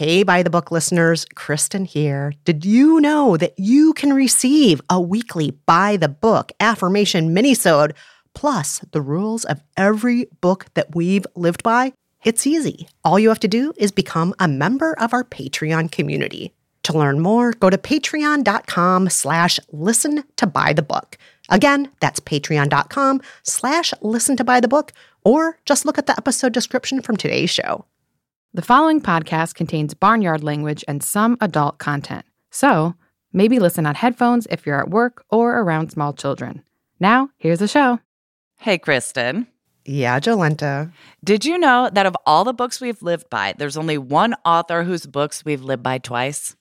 Hey, by the book listeners, Kristen here. Did you know that you can receive a weekly by the book affirmation minisode plus the rules of every book that we've lived by? It's easy. All you have to do is become a member of our Patreon community. To learn more, go to patreon.com slash listen to by the book. Again, that's patreon.com slash listen to by the book, or just look at the episode description from today's show. The following podcast contains barnyard language and some adult content. So, maybe listen on headphones if you're at work or around small children. Now, here's the show. Hey, Kristen. Yeah, Jolenta. Did you know that of all the books we've lived by, there's only one author whose books we've lived by twice?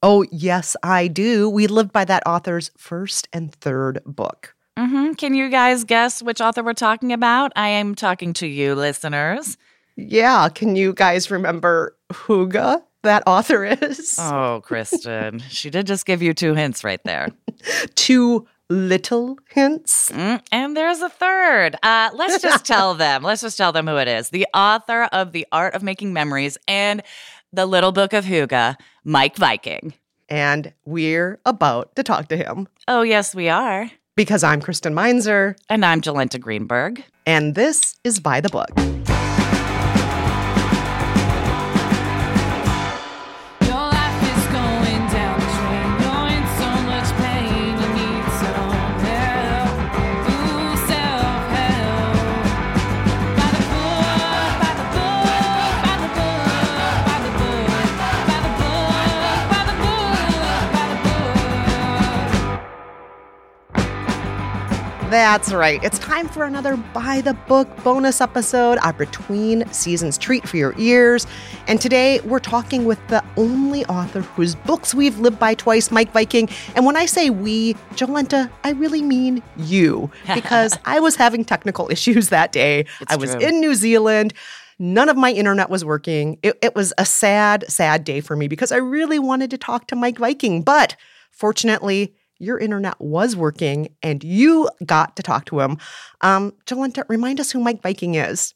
Oh, yes, I do. We lived by that author's first and third book. Mm-hmm. Can you guys guess which author we're talking about? I am talking to you, listeners. Yeah, can you guys remember Huga? that author is? Oh, Kristen. she did just give you two hints right there. Two little hints. Mm, and there's a third. Uh, let's just tell them. Let's just tell them who it is. The author of The Art of Making Memories and The Little Book of Hygge, Meik Wiking. And we're about to talk to him Oh, yes, we are. because I'm Kristen Meinzer, And I'm Jolenta Greenberg. and this is By the Book. That's right. It's time for another By the Book bonus episode, our between seasons treat for your ears. And today we're talking with the only author whose books we've lived by twice, Meik Wiking. And when I say we, Jolenta, I really mean you, because I was having technical issues that day. I was true. in New Zealand. None of my internet was working. It, it was a sad, sad day for me because I really wanted to talk to Meik Wiking. But fortunately, your internet was working and you got to talk to him. Um, Jolenta, remind us who Meik Wiking is.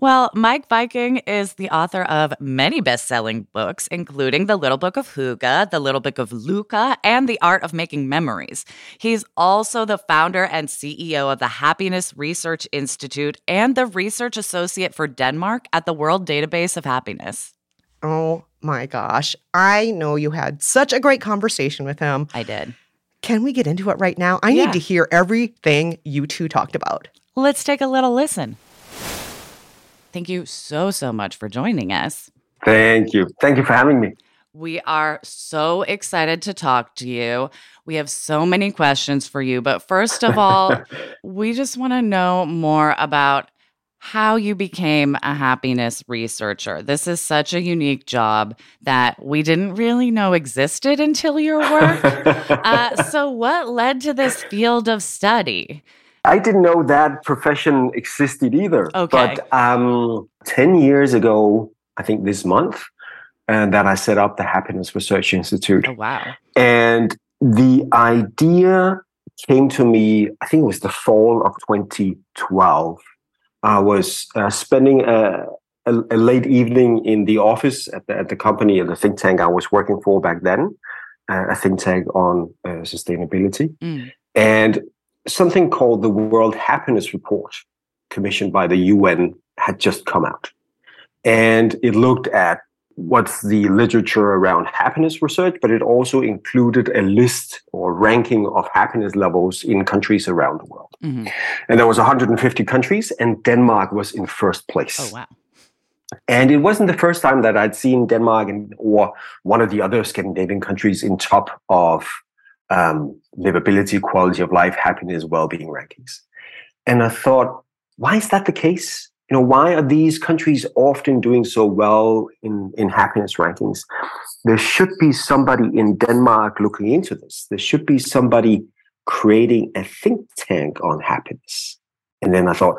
Well, Meik Wiking is the author of many best selling books, including The Little Book of Hygge, The Little Book of Lykke, and The Art of Making Memories. He's also the founder and CEO of the Happiness Research Institute and the research associate for Denmark at the World Database of Happiness. Oh my gosh. I know you had such a great conversation with him. I did. Can we get into it right now? I Yeah. need to hear everything you two talked about. Let's take a little listen. Thank you so, so much for joining us. Thank you. Thank you for having me. We are so excited to talk to you. We have so many questions for you. But first of all, we just want to know more about how you became a happiness researcher. This is such a unique job that we didn't really know existed until your work. uh, so, what led to this field of study? I didn't know that profession existed either. Okay. But um, 10 years ago, I think this month, and that I set up the Happiness Research Institute. Oh, wow. And the idea came to me, I think it was the fall of 2012. I was uh, spending a, a, a late evening in the office at the, at the company, at the think tank I was working for back then, uh, a think tank on uh, sustainability. Mm. And something called the World Happiness Report, commissioned by the UN, had just come out. And it looked at what's the literature around happiness research, but it also included a list or ranking of happiness levels in countries around the world. Mhm. And there was 150 countries, and Denmark was in first place. Oh, wow. And it wasn't the first time that I'd seen Denmark and, or one of the other Scandinavian countries in top of um, livability, quality of life, happiness, well-being rankings. And I thought, why is that the case? You know, why are these countries often doing so well in, in happiness rankings? There should be somebody in Denmark looking into this. There should be somebody creating a think tank on happiness. And then I thought,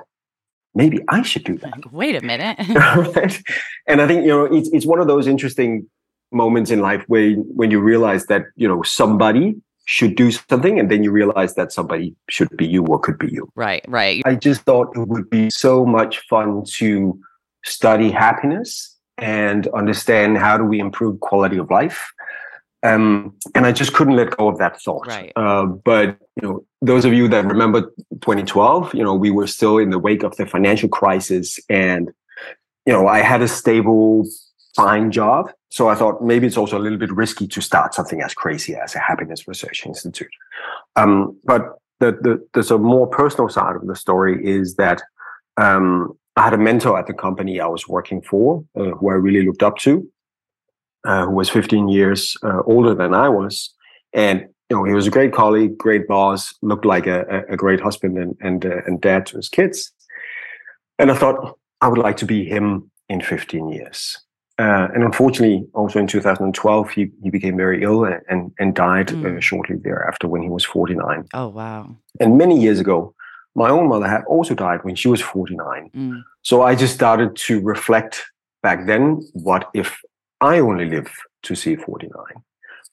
maybe I should do that. Like, wait a minute. right? And I think you know it's it's one of those interesting moments in life where when you realize that you know somebody should do something, and then you realize that somebody should be you or could be you. right, right. I just thought it would be so much fun to study happiness and understand how do we improve quality of life. Um, and I just couldn't let go of that thought. Right. Uh, but you know, those of you that remember 2012, you know, we were still in the wake of the financial crisis, and you know, I had a stable, fine job. So I thought maybe it's also a little bit risky to start something as crazy as a happiness research institute. Um, but the, the there's a more personal side of the story is that um, I had a mentor at the company I was working for, uh, who I really looked up to, uh, who was 15 years uh, older than I was, and you know he was a great colleague, great boss, looked like a, a- a great husband and and, uh, and dad to his kids, and I thought I would like to be him in 15 years. Uh, and unfortunately, also in 2012, he, he became very ill and, and, died uh, Mm. shortly thereafter when he was 49. Oh, wow. And many years ago, my own mother had also died when she was 49. Mm. So I just started to reflect back then what if I only live to see 49?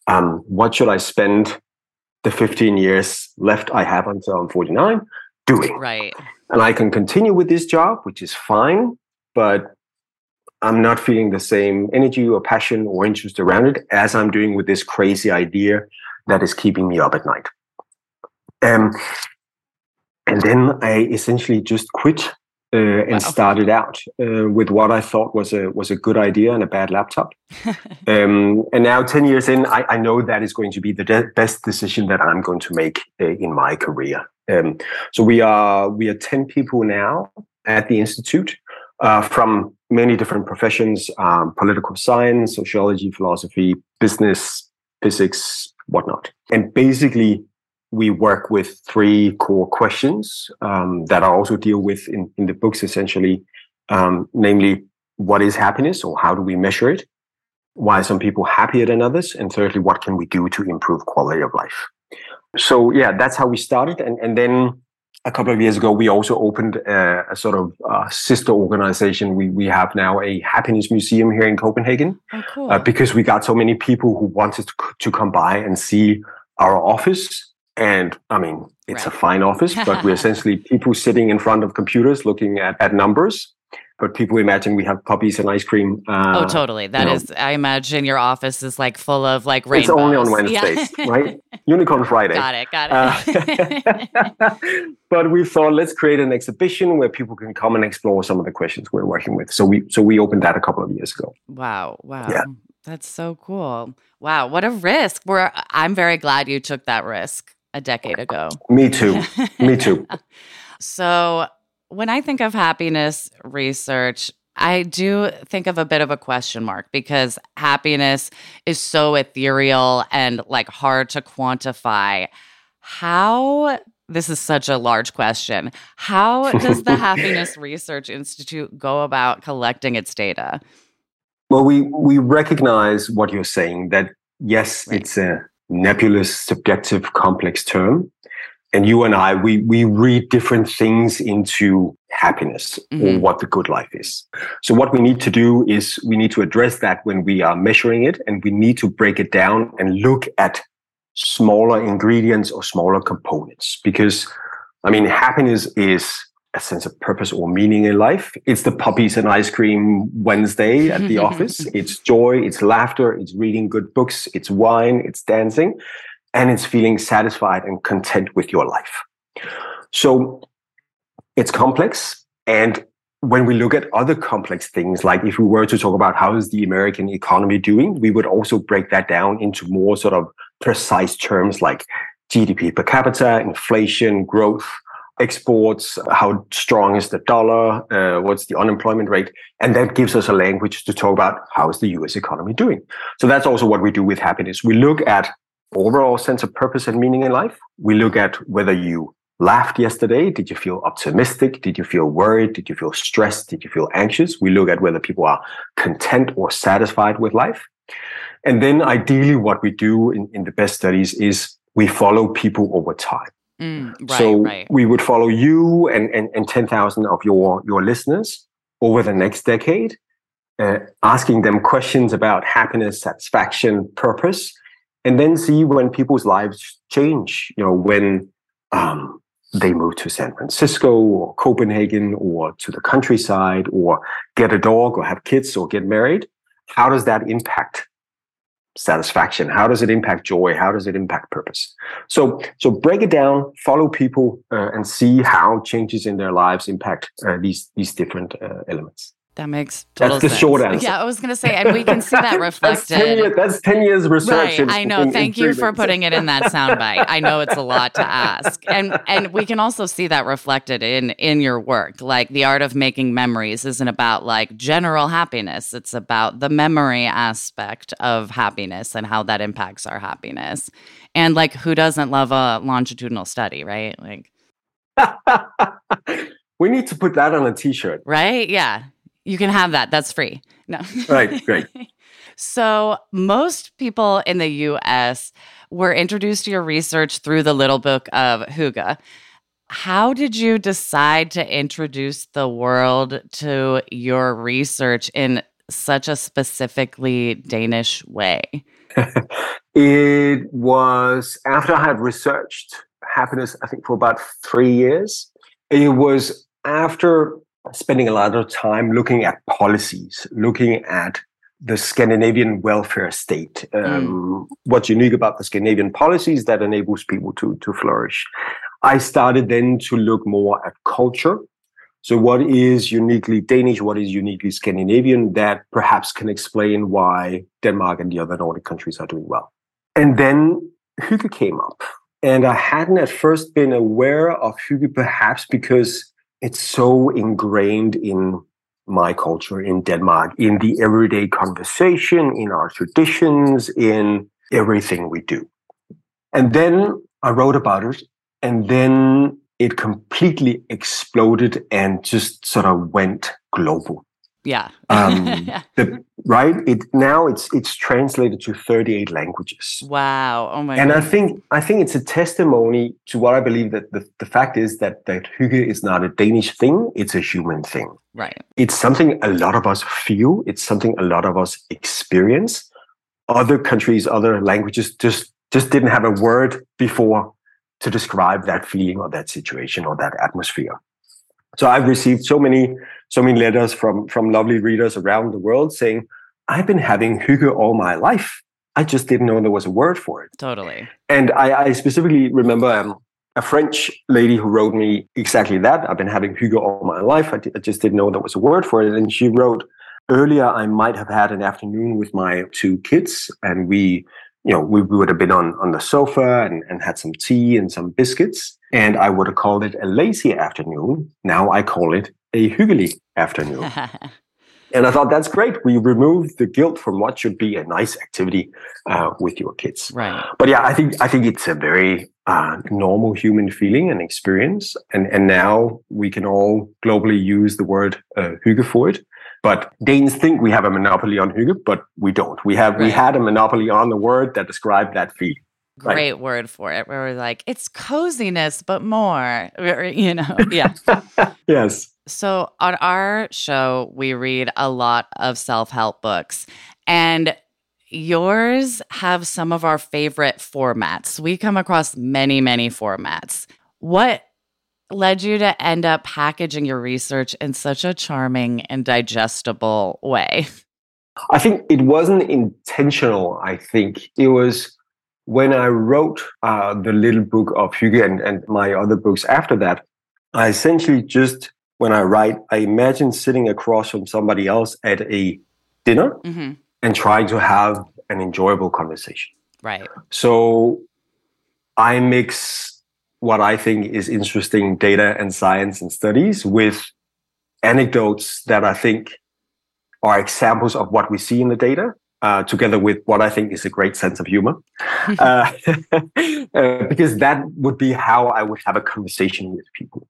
Um, what should I spend the 15 years left I have until I'm 49 doing? Right. And I can continue with this job, which is fine, but I'm not feeling the same energy or passion or interest around it as I'm doing with this crazy idea that is keeping me up at night. Um, and then I essentially just quit uh, and Wow. started out uh, with what I thought was a was a good idea and a bad laptop. um, and now, ten years in, I, I know that is going to be the de- best decision that I'm going to make uh, in my career. Um, so we are we are ten people now at the institute uh, from many different professions: um, political science, sociology, philosophy, business, physics, whatnot. And basically, we work with three core questions um, that I also deal with in, in the books, essentially, um, namely, what is happiness or how do we measure it? Why are some people happier than others? And thirdly, what can we do to improve quality of life? So, yeah, that's how we started. And, and then a couple of years ago, we also opened a, a sort of uh, sister organization. We, we have now a happiness museum here in Copenhagen Oh, cool. uh, because we got so many people who wanted to, to come by and see our office. And I mean, it's a fine office, but we're essentially people sitting in front of computers looking at, at numbers. But people imagine we have puppies and ice cream. Uh, oh, totally. That is, know. I imagine your office is like full of like rainbows. It's only on Yeah. Wednesdays, right? Unicorn Friday. got it. Got it. Uh, but we thought let's create an exhibition where people can come and explore some of the questions we're working with. So we so we opened that a couple of years ago. wow. Wow. Yeah. That's so cool. Wow. What a risk. We're, I'm very glad you took that risk a decade ago. Me too. Me too. So, when I think of happiness research, I do think of a bit of a question mark because happiness is so ethereal and like hard to quantify. How, this is such a large question, how does the Happiness Research Institute go about collecting its data? Well, we we recognize what you're saying that yes, Right. it's a nebulous, subjective, complex term, and you and I we we read different things into happiness or Mhm. what the good life is. So what we need to do is we need to address that when we are measuring it, and we need to break it down and look at smaller ingredients or smaller components because I mean happiness is a sense of purpose or meaning in life. It's the puppies and ice cream Wednesday at the office. It's joy, it's laughter, it's reading good books, it's wine, it's dancing, and it's feeling satisfied and content with your life. So it's complex. And when we look at other complex things, like if we were to talk about how is the American economy doing, we would also break that down into more sort of precise terms like GDP per capita, inflation, growth, exports, how strong is the dollar, uh, what's the unemployment rate, and that gives us a language to talk about how is the U.S. economy doing. So that's also what we do with happiness. We look at overall sense of purpose and meaning in life. We look at whether you laughed yesterday. Did you feel optimistic? Did you feel worried? Did you feel stressed? Did you feel anxious? We look at whether people are content or satisfied with life. And then ideally, what we do in, in the best studies is we follow people over time. Mm, right, so right. we would follow you and, and, and 10,000 of your, your listeners over the next decade, uh, asking them questions about happiness, satisfaction, purpose, and then see when people's lives change. You know, when um, they move to San Francisco or Copenhagen or to the countryside or get a dog or have kids or get married. How does that impact satisfaction? How does it impact joy? How does it impact purpose? So, so break it down, follow people, uh, and see how changes in their lives impact uh, these these different uh, elements. That makes total the sense. short answer. Yeah, I was going to say, and we can see that that's, reflected. 10 years, that's 10 years research. Right, in- I know. in- in Thank three you for putting it in that soundbite. I know it's a lot to ask, and and we can also see that reflected in in your work. Like the art of making memories isn't about like general happiness; it's about the memory aspect of happiness and how that impacts our happiness. And like, who doesn't love a longitudinal study, right? Like, we need to put that on a t-shirt. right? Yeah, you can have that. That's free. No, Right, great. So, most people in the US were introduced to your research through the Little Book of Hygge. How did you decide to introduce the world to your research in such a specifically Danish way? It was after I had researched happiness, I think for about three years. It was after spending a lot of time looking at policies, looking at the Scandinavian welfare state. Um, What's unique about the Scandinavian policies that enables people to, to flourish. I started then to look more at culture. So, what is uniquely Danish? What is uniquely Scandinavian that perhaps can explain why Denmark and the other Nordic countries are doing well? And then Hygge came up. And I hadn't at first been aware of Hygge, perhaps because it's so ingrained in my culture in Denmark, in the everyday conversation, in our traditions, in everything we do. And then I wrote about it, and then it completely exploded and just sort of went global. Yeah. Um, the, right? It now it's it's translated to 38 languages. wow. Oh my And I think I think it's a testimony to what I believe that the, the fact is that that hygge is not a Danish thing, it's a human thing. Right. It's something a lot of us feel, it's something a lot of us experience. Other countries, other languages just just didn't have a word before to describe that feeling or that situation or that atmosphere. So I've received so many so many letters from from lovely readers around the world saying, I've been having hygge all my life. I just didn't know there was a word for it. Totally. And I, I specifically remember um, a French lady who wrote me exactly that. I've been having hygge all my life. I, di- I just didn't know there was a word for it. And she wrote, earlier I might have had an afternoon with my two kids, and we, you know, we, we would have been on on the sofa and, and had some tea and some biscuits, and I would have called it a lazy afternoon. Now I call it a hyggelig afternoon. And I thought that's great. We remove the guilt from what should be a nice activity uh, with your kids. Right. But yeah, I think I think it's a very uh, normal human feeling and experience, and and now we can all globally use the word uh, hygge for it. But Danes think we have a monopoly on hygge, but we don't. We have we had a monopoly on the word that described that feeling. Right. Great word for it. Where we're like, it's coziness, but more. You know, yeah. Yes. So on our show, we read a lot of self help books, and yours have some of our favorite formats. We come across many, many formats. What led you to end up packaging your research in such a charming and digestible way? I think it wasn't intentional. I think it was when I wrote uh, the little book of Hygge and, and my other books after that. I essentially just, when I write, I imagine sitting across from somebody else at a dinner hmm and trying to have an enjoyable conversation. Right. So I mix what I think is interesting data and science and studies with anecdotes that I think are examples of what we see in the data, uh, together with what I think is a great sense of humor. uh, uh, because that would be how I would have a conversation with people.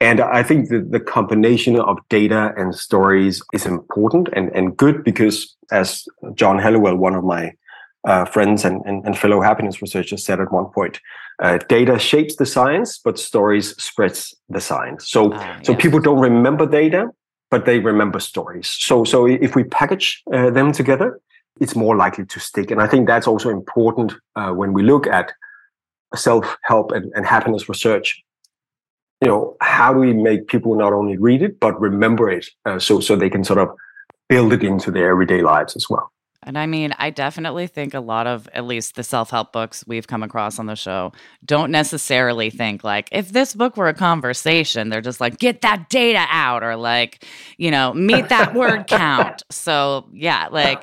And I think that the combination of data and stories is important and, and good because, as John Helliwell, one of my uh, friends and, and, and fellow happiness researchers, said at one point, uh, data shapes the science, but stories spreads the science. So, Ah, so yes. people don't remember data, but they remember stories. So, so if we package uh, them together, it's more likely to stick. And I think that's also important uh, when we look at self-help and, and happiness research. You know, how do we make people not only read it but remember it, uh, so so they can sort of build it into their everyday lives as well. And I mean, I definitely think a lot of, at least the self help books we've come across on the show, don't necessarily think like, if this book were a conversation, they're just like, get that data out or like, you know, meet that word count. So yeah, like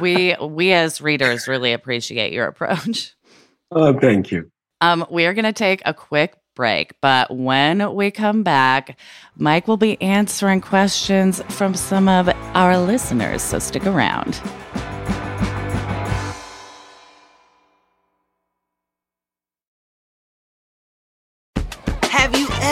we, we as readers really appreciate your approach. Uh, thank you. Um, we are going to take a quick break, but when we come back, Meik will be answering questions from some of our listeners. So stick around.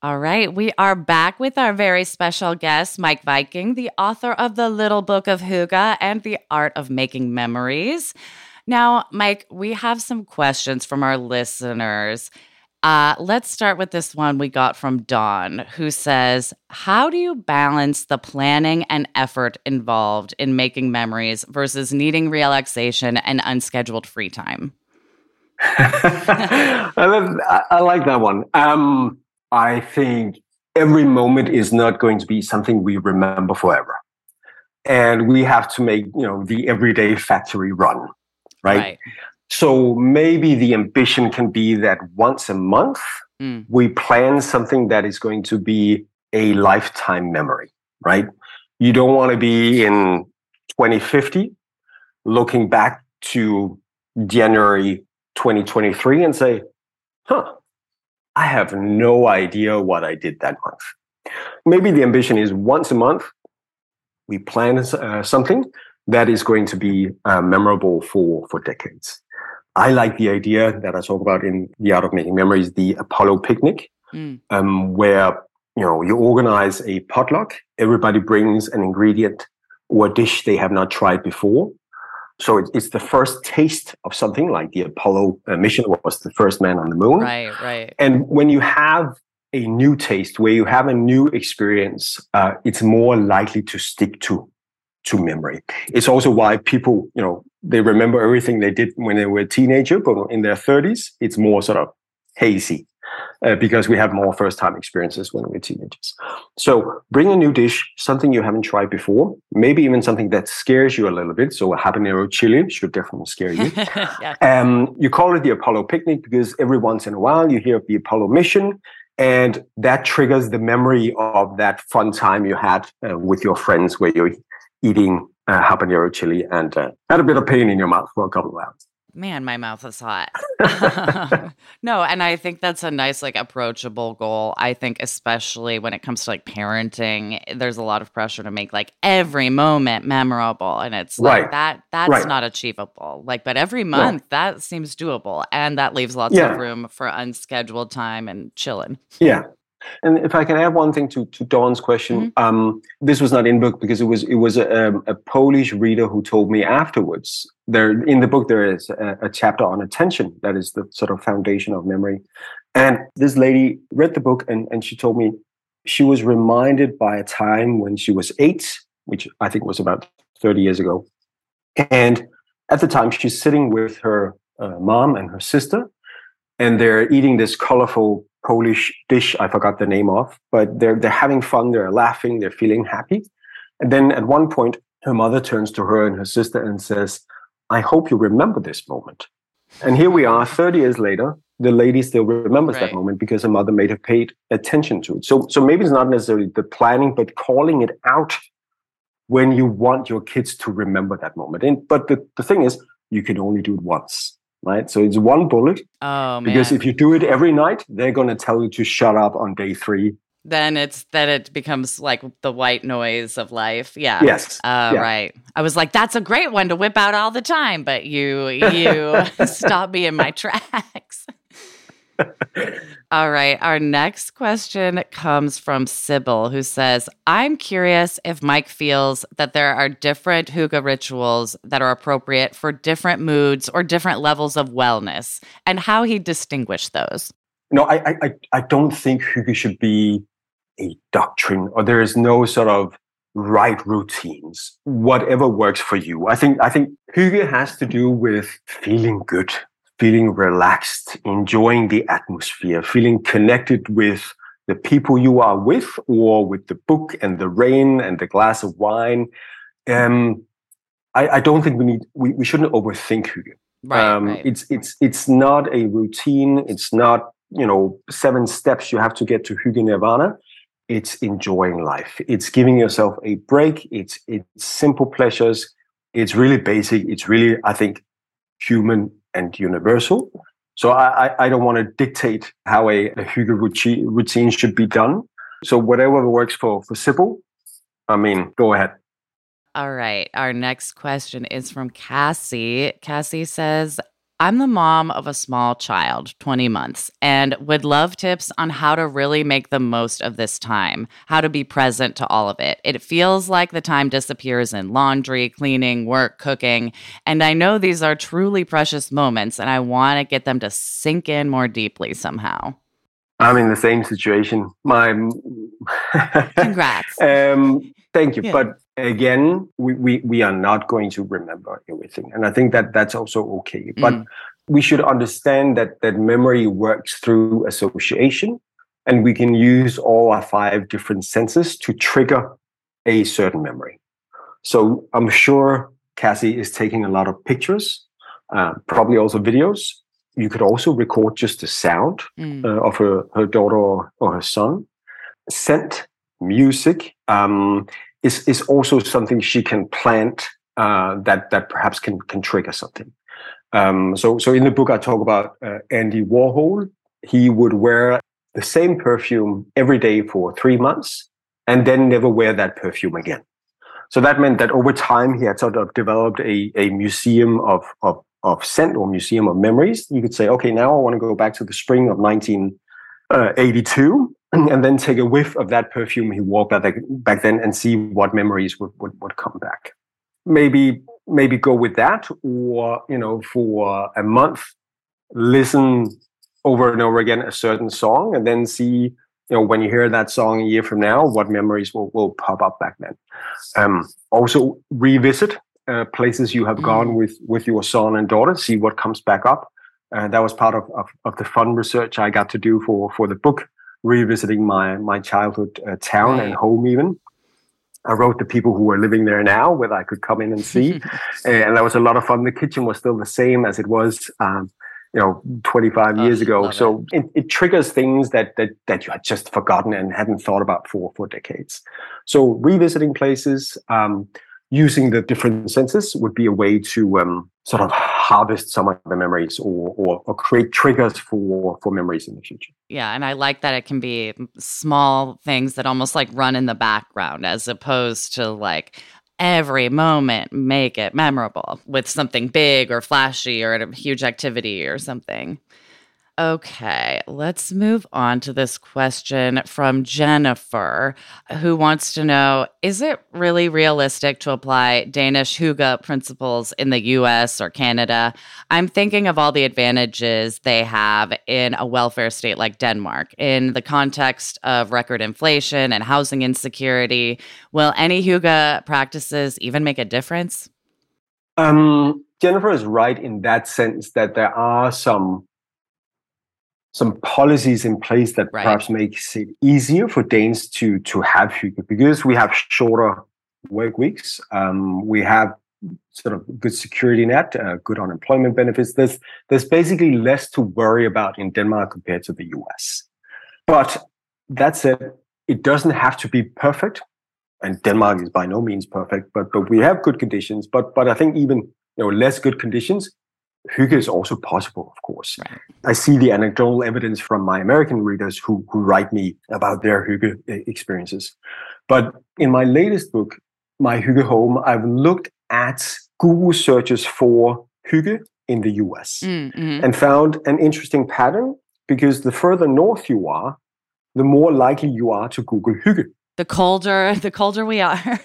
All right, we are back with our very special guest, Meik Wiking, the author of The Little Book of Hygge and The Art of Making Memories. Now, Mike, we have some questions from our listeners. Uh, let's start with this one we got from Dawn, who says, How do you balance the planning and effort involved in making memories versus needing relaxation and unscheduled free time? I, love, I, I like that one. Um, I think every moment is not going to be something we remember forever, and we have to make you know the everyday factory run, right? So maybe the ambition can be that once a month Mm. we plan something that is going to be a lifetime memory, right? You don't want to be in 2050 looking back to January 2023 and say, huh, I have no idea what I did that month. Maybe the ambition is once a month, we plan uh, something that is going to be uh, memorable for, for decades. I like the idea that I talk about in The Art of Making Memories, the Apollo picnic, Mm. um, where you know you organize a potluck. Everybody brings an ingredient or a dish they have not tried before. So it, it's the first taste of something like the Apollo uh, mission was the first man on the moon. Right, right. And when you have a new taste, where you have a new experience, uh, it's more likely to stick to to memory. It's also why people, you know, they remember everything they did when they were a teenager, but in their 30s, it's more sort of hazy uh, because we have more first time experiences when we're teenagers. So bring a new dish, something you haven't tried before, maybe even something that scares you a little bit. So a habanero chili should definitely scare you. yeah. Um, you call it the Apollo picnic because every once in a while you hear of the Apollo mission, and that triggers the memory of that fun time you had uh, with your friends where you're eating uh, habanero chili and uh, had a bit of pain in your mouth for a couple of hours. Man, my mouth is hot. no, and I think that's a nice, like, approachable goal. I think, especially when it comes to like parenting, there's a lot of pressure to make like every moment memorable. And it's like Right. that, that's Right. not achievable. Like, but every month that seems doable. And that leaves lots Yeah. of room for unscheduled time and chilling. Yeah. And if I can add one thing to, to Dawn's question, um, this was not in book because it was it was a, um, a Polish reader who told me afterwards. There in the book there is a, a chapter on attention that is the sort of foundation of memory. And this lady read the book and, and she told me she was reminded by a time when she was eight, which I think was about 30 years ago. And at the time, she's sitting with her uh, mom and her sister, and they're eating this colorful Polish dish. I forgot the name of, but they're they're having fun. They're laughing. They're feeling happy. And then at one point, her mother turns to her and her sister and says, "I hope you remember this moment." And here we are, 30 years later. The lady still remembers Right. that moment because her mother made her paid attention to it. So, so maybe it's not necessarily the planning, but calling it out when you want your kids to remember that moment. And but the, the thing is, you can only do it once, right? So it's one bullet Oh, man. because if you do it every night, they're going to tell you to shut up on day three. then it's that it becomes like the white noise of life. Yeah. Yes. Uh, Yeah. Right. I was like, that's a great one to whip out all the time, but you you stop me in my tracks. all right. Our next question comes from Sybil, who says, I'm curious if Meik feels that there are different hygge rituals that are appropriate for different moods or different levels of wellness and how he distinguished those. No, I, I, I- don't think hygge should be a doctrine or there is no sort of right routines. Whatever works for you. I think, I think hygge has to do with feeling good, feeling relaxed, enjoying the atmosphere, feeling connected with the people you are with or with the book and the rain and the glass of wine. Um, I, I don't think we need, we, we shouldn't overthink hygge. Right. um, right. It's it's it's not a routine. It's not you know seven steps you have to get to Hygge Nirvana. It's enjoying life. It's giving yourself a break. It's it's simple pleasures. It's really basic. It's really I think human and universal. So I I, don't want to dictate how a, a routine, routine should be done. So whatever works for for Sybil, I mean, go ahead. All right. Our next question is from Cassie. Cassie says, I'm the mom of a small child, 20 months, and would love tips on how to really make the most of this time, how to be present to all of it. It feels like the time disappears in laundry, cleaning, work, cooking, and I know these are truly precious moments, and I want to get them to sink in more deeply somehow. I'm in the same situation. My Congrats. um, thank you. Yeah. But again, we, we we are not going to remember everything, and I think that that's also okay. But Mm. we should understand that that memory works through association, and we can use all our five different senses to trigger a certain memory. So I'm sure Cassie is taking a lot of pictures. uh, probably also videos. You could also record just the sound Mm. uh, of her, her daughter or, or her son. Scent, music um, is, is also something she can plant uh, that, that perhaps can, can trigger something. Um, so, so in the book, I talk about uh, Andy Warhol. He would wear the same perfume every day for three months and then never wear that perfume again. So that meant that over time, he had sort of developed a, a museum of, of, of scent or museum of memories. You could say, okay, now I want to go back to the spring of 1982 and then take a whiff of that perfume he wore back, back then and see what memories would, would, would come back. Maybe maybe go with that or you know for a month listen over and over again a certain song and then see you know when you hear that song a year from now what memories will, will pop up back then. Um, also revisit uh, places you have gone with with your son and daughter see what comes back up. Uh, that was part of, of, of the fun research i got to do for for the book revisiting my my childhood uh, town and home even I wrote the people who were living there now, whether I could come in and see, and that was a lot of fun. The kitchen was still the same as it was, um, you know, 25 Oh, years ago. So it. It, triggers things that that that you had just forgotten and hadn't thought about for for decades. So revisiting places, um, using the different senses would be a way to um, sort of harvest some of the memories or, or or create triggers for for memories in the future. Yeah, and I like that it can be small things that almost like run in the background as opposed to like every moment make it memorable with something big or flashy or a huge activity or something. Okay, let's move on to this question from Jennifer, who wants to know Is it really realistic to apply Danish hygge principles in the US or Canada? I'm thinking of all the advantages they have in a welfare state like Denmark. In the context of record inflation and housing insecurity, will any hygge practices even make a difference? Um, Jennifer is right in that sense that there are some some policies in place that Right. perhaps makes it easier for Danes to to have hygge because we have shorter work weeks. Um, we have sort of good security net, uh, good unemployment benefits. There's there's basically less to worry about in Denmark compared to the US. But that said, it doesn't have to be perfect and Denmark is by no means perfect, but but we have good conditions. But but I think even you know less good conditions, hygge is also possible, of course. Right. I see the anecdotal evidence from my American readers who who write me about their hygge uh, experiences. But in my latest book, My Hygge Home, I've looked at Google searches for hygge in the US Mm, mhm. and found an interesting pattern because the further north you are, the more likely you are to Google hygge. The colder, the colder we are.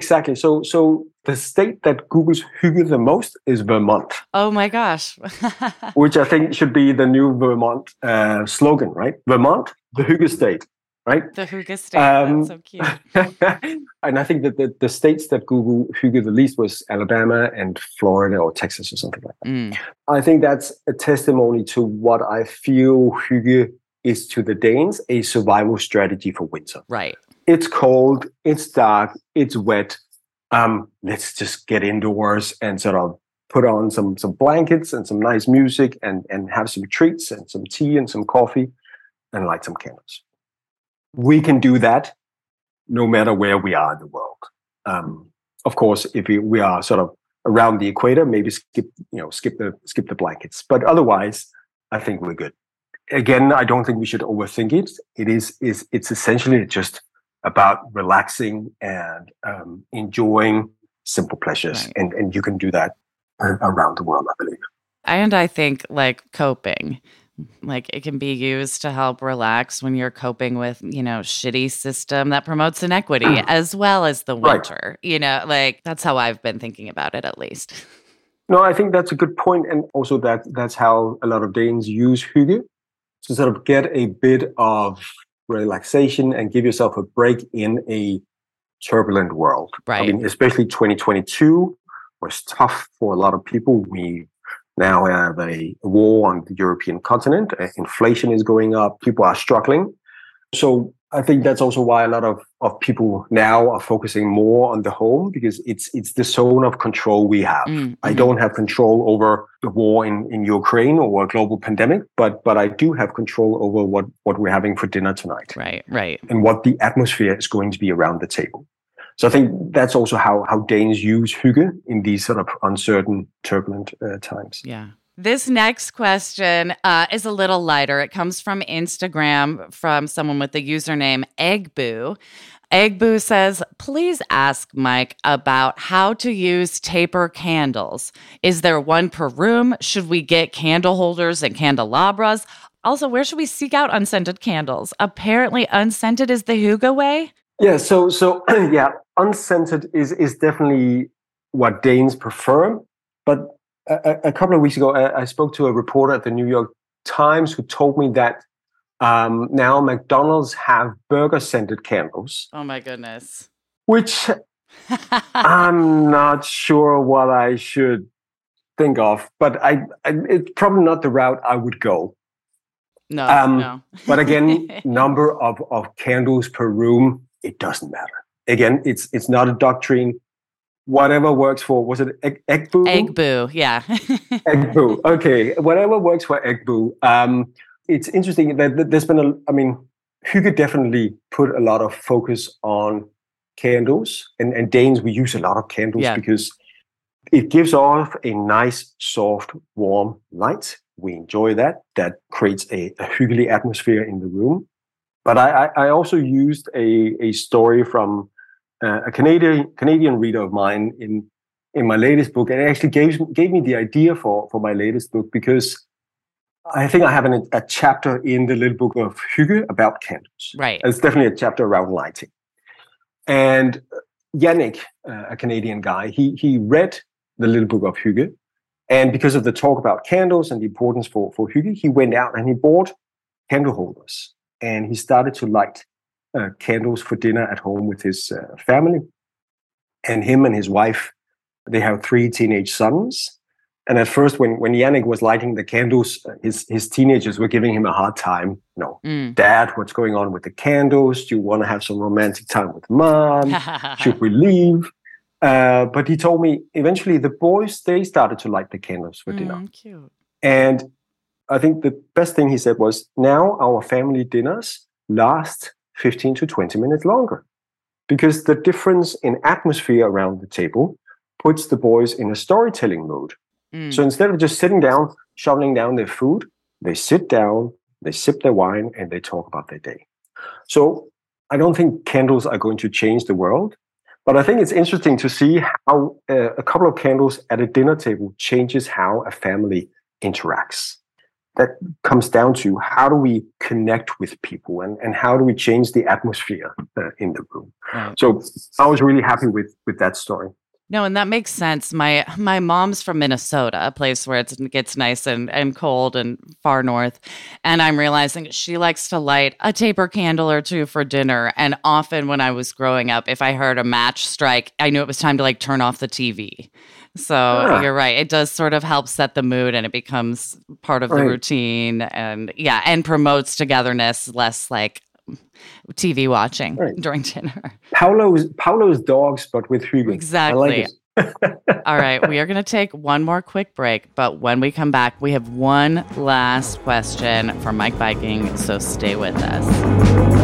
Exactly. So, so the state that Google's hygge the most is Vermont, oh my gosh. which I think should be the new Vermont uh, slogan, right? Vermont, the hygge state, right? the hygge state. Um, That's so cute. and I think that the, the states that Google hygge the least was Alabama and Florida or Texas or something like that. Mm, I think that's a testimony to what I feel hygge is to the Danes, a survival strategy for winter. right. It's cold, it's dark, it's wet. Um, let's just get indoors and sort of put on some some blankets and some nice music and and have some treats and some tea and some coffee and light some candles. We can do that no matter where we are in the world. Um, of course, if we, we are sort of around the equator, maybe skip you know skip the skip the blankets. But otherwise, I think we're good. Again, I don't think we should overthink it. It is is it's essentially just about relaxing and um, enjoying simple pleasures, Right. and and you can do that around the world, I believe. And I think like coping, like it can be used to help relax when you're coping with, you know, shitty system that promotes inequity as well as the Right. winter. You know, like that's how I've been thinking about it at least. No, I think that's a good point, and also that that's how a lot of Danes use hygge to sort of get a bit of relaxation and give yourself a break in a turbulent world. I Right. mean, especially 2022 was tough for a lot of people. We now have a war on the European continent. Uh, Inflation is going up. People are struggling. So I think that's also why a lot of, of people now are focusing more on the home because it's it's the zone of control we have. Mm, I mhm. don't have control over the war in, in Ukraine or a global pandemic, but but I do have control over what, what we're having for dinner tonight Right, right. and what the atmosphere is going to be around the table. So I think that's also how how Danes use hygge in these sort of uncertain, turbulent uh, times. Yeah. This next question uh, is a little lighter. It comes from Instagram from someone with the username Eggboo. Eggboo says, please ask Meik about how to use taper candles. Is there one per room? Should we get candle holders and candelabras? Also, where should we seek out unscented candles? Apparently, unscented is the Hygge way. Yeah, so so yeah, unscented is is definitely what Danes prefer. But a, a- couple of weeks ago, I, I spoke to a reporter at the New York Times who told me that um, now McDonald's have burger scented candles, Oh my goodness. which I'm not sure what I should think of. But I, I it's probably not the route I would go. no, Um, no. But again, number of, of candles per room, it doesn't matter. Again, it's it's not a doctrine. Whatever works for was it egg, egg boo? Egg boo, yeah. egg boo. Okay, whatever works for egg boo. Um, it's interesting that there's been a. I mean, Hygge definitely put a lot of focus on candles, and and Danes we use a lot of candles Yeah. because it gives off a nice, soft, warm light. We enjoy that. That creates a, a hyggelig atmosphere in the room. But I, I, I also used a, a story from uh, a Canadian Canadian reader of mine in in my latest book, and it actually gave gave me the idea for for my latest book because I think I have an, a chapter in the little book of Hygge about candles. right. It's definitely a chapter around lighting. And Yannick, uh, a Canadian guy, he he read the little book of Hygge, and because of the talk about candles and the importance for for Hygge, he went out and he bought candle holders, and he started to light uh, candles for dinner at home with his uh, family. And him and his wife, they have three teenage sons. And at first, when when Yannick was lighting the candles, uh, his his teenagers were giving him a hard time. You know, Mm. Dad, what's going on with the candles? Do you want to have some romantic time with mom? Should we leave? Uh, but he told me eventually the boys they started to light the candles for dinner. Mm, cute. And I think the best thing he said was now our family dinners last 15 to 20 minutes longer because the difference in atmosphere around the table puts the boys in a storytelling mode. Mm. So instead of just sitting down, shoveling down their food, they sit down, they sip their wine, and they talk about their day. So I don't think candles are going to change the world, but I think it's interesting to see how uh, a couple of candles at a dinner table changes how a family interacts. That comes down to how do we connect with people and, and how do we change the atmosphere uh, in the room. Right. So I was really happy with with that story. No, and that makes sense. My my mom's from Minnesota, a place where it gets nice and, and cold and far north. And I'm realizing she likes to light a taper candle or two for dinner. And often when I was growing up, if I heard a match strike, I knew it was time to like turn off the TV. So Ah. you're right. It does sort of help set the mood and it becomes part of the routine and yeah, and promotes togetherness, less like TV watching Right. during dinner. Pavlov's Pavlov's dogs, but with Hygge. Exactly. All right, we are going to take one more quick break, but when we come back, we have one last question for Meik Wiking, so stay with us.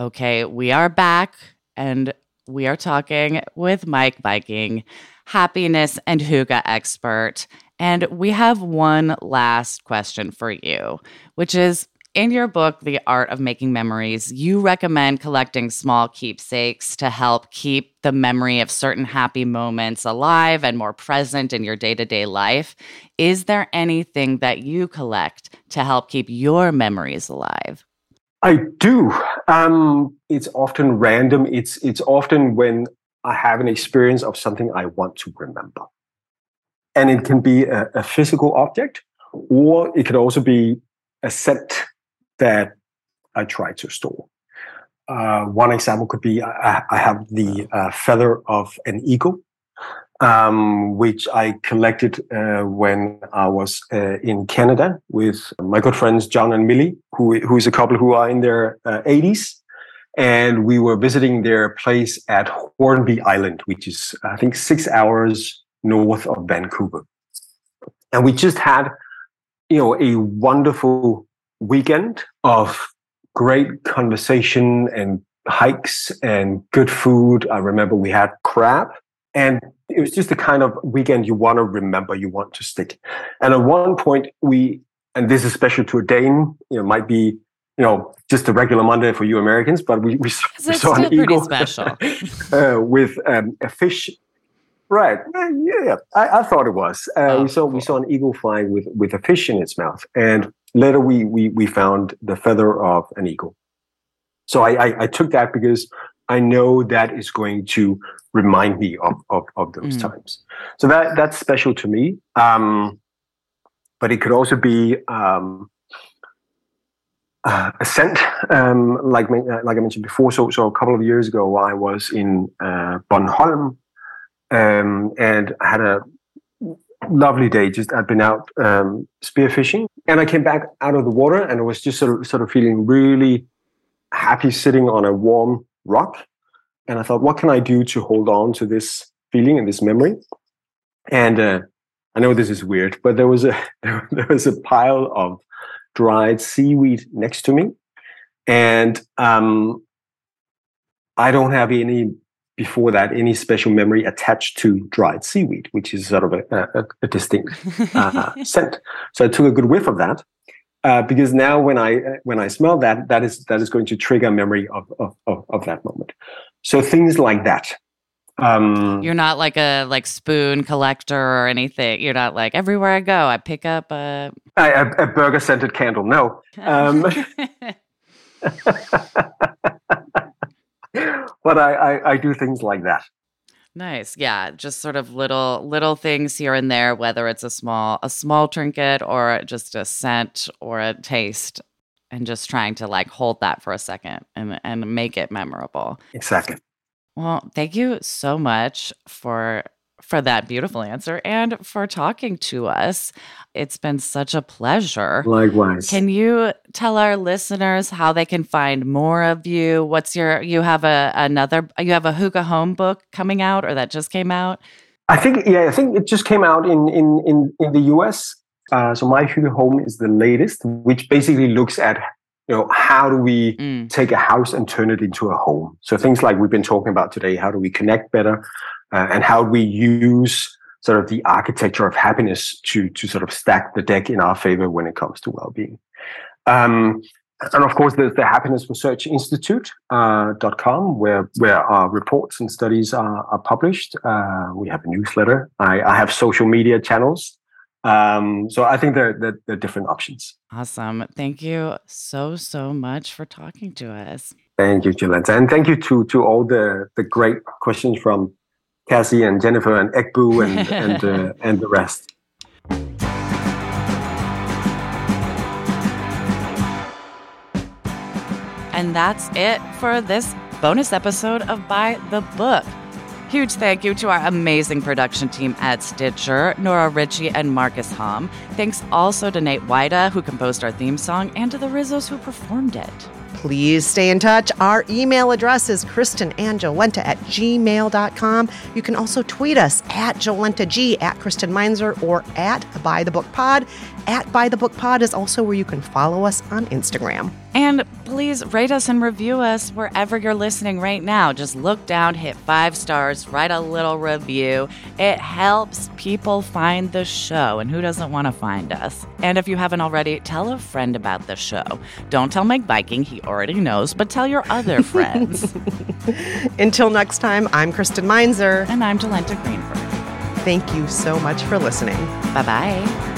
Okay, we are back and we are talking with Meik Wiking, happiness and hygge expert. And we have one last question for you, which is in your book, The Art of Making Memories, you recommend collecting small keepsakes to help keep the memory of certain happy moments alive and more present in your day to day life. Is there anything that you collect to help keep your memories alive? I do. Um, it's often random. It's it's often when I have an experience of something I want to remember, and it can be a, a physical object, or it could also be a scent that I try to store. Uh, one example could be I, I have the uh, feather of an eagle, um, which I collected uh, when I was uh, in Canada with my good friends John and Millie, who who is a couple who are in their uh, 80s, and we were visiting their place at Hornby Island, which is I think six hours north of Vancouver, and we just had you know a wonderful weekend of great conversation and hikes and good food. I remember we had crab and it was just the kind of weekend you want to remember, you want to stick. And at one point we, and this is special to a Dane, you know, might be, you know, just a regular Monday for you Americans, but we, we, saw, we saw an eagle special. uh, with um, a fish. Right. Yeah, yeah. I, I thought it was. Uh, Oh, we saw we saw an eagle flying with with a fish in its mouth, and later we we we found the feather of an eagle. So I I, I took that because I know that is going to remind me of of, of those Mm. times. So that that's special to me. Um, but it could also be um, uh, a scent, um, like uh, like I mentioned before. So so a couple of years ago, I was in uh, Bornholm, um, and I had a lovely day. Just I'd been out um, spearfishing, and I came back out of the water, and I was just sort of sort of feeling really happy sitting on a warm rock. And I thought, what can I do to hold on to this feeling and this memory? And uh, I know this is weird, but there was a there was a pile of dried seaweed next to me, and um, I don't have any before that any special memory attached to dried seaweed, which is sort of a, a, a distinct uh, scent. So I took a good whiff of that. Uh, because now, when I uh, when I smell that, that is that is going to trigger memory of of, of, of that moment. So things like that. Um, You're not like a like spoon collector or anything. You're not like everywhere I go, I pick up a. a, a, a burger scented candle. No, um, but I, I I do things like that. Nice, yeah, just sort of little little things here and there, whether it's a small a small trinket or just a scent or a taste, and just trying to like hold that for a second and and make it memorable. Exactly. Well, thank you so much for for that beautiful answer and for talking to us. It's been such a pleasure. Likewise. Can you tell our listeners how they can find more of you? What's your you have a another you have a Hygge Home book coming out or that just came out? I think yeah, I think it just came out in in in, in the US. Uh, so my Hygge Home is the latest, which basically looks at you know how do we Mm. take a house and turn it into a home. So things like we've been talking about today, how do we connect better, uh, and how we use sort of the architecture of happiness to to sort of stack the deck in our favor when it comes to well-being. Um, and of course, there's the Happiness Research Institute uh, dot com, where where our reports and studies are, are published. Uh, we have a newsletter. I, I have social media channels. Um, so I think there, there, there are different options. Awesome. Thank you so so much for talking to us. Thank you, Jolenta. And thank you to to all the, the great questions from Cassie and Jennifer and Eggboo and and, uh, and the rest. And that's it for this bonus episode of By the Book. Huge thank you to our amazing production team at Stitcher, Nora Ritchie and Marcus Hom. Thanks also to Nate Wida, who composed our theme song, and to the Rizzos who performed it. Please stay in touch. Our email address is kristenandjolenta at gmail.com. You can also tweet us at jolentag, at Kristen Meinzer, or at By the Book Pod. At By the Book Pod is also where you can follow us on Instagram. And please rate us and review us wherever you're listening right now. Just look down, hit five stars, write a little review. It helps people find the show. And who doesn't want to find us? And if you haven't already, tell a friend about the show. Don't tell Meik Wiking, he already knows, but tell your other friends. Until next time, I'm Kristen Meinzer. and I'm Jolenta Greenberg. Thank you so much for listening. Bye bye.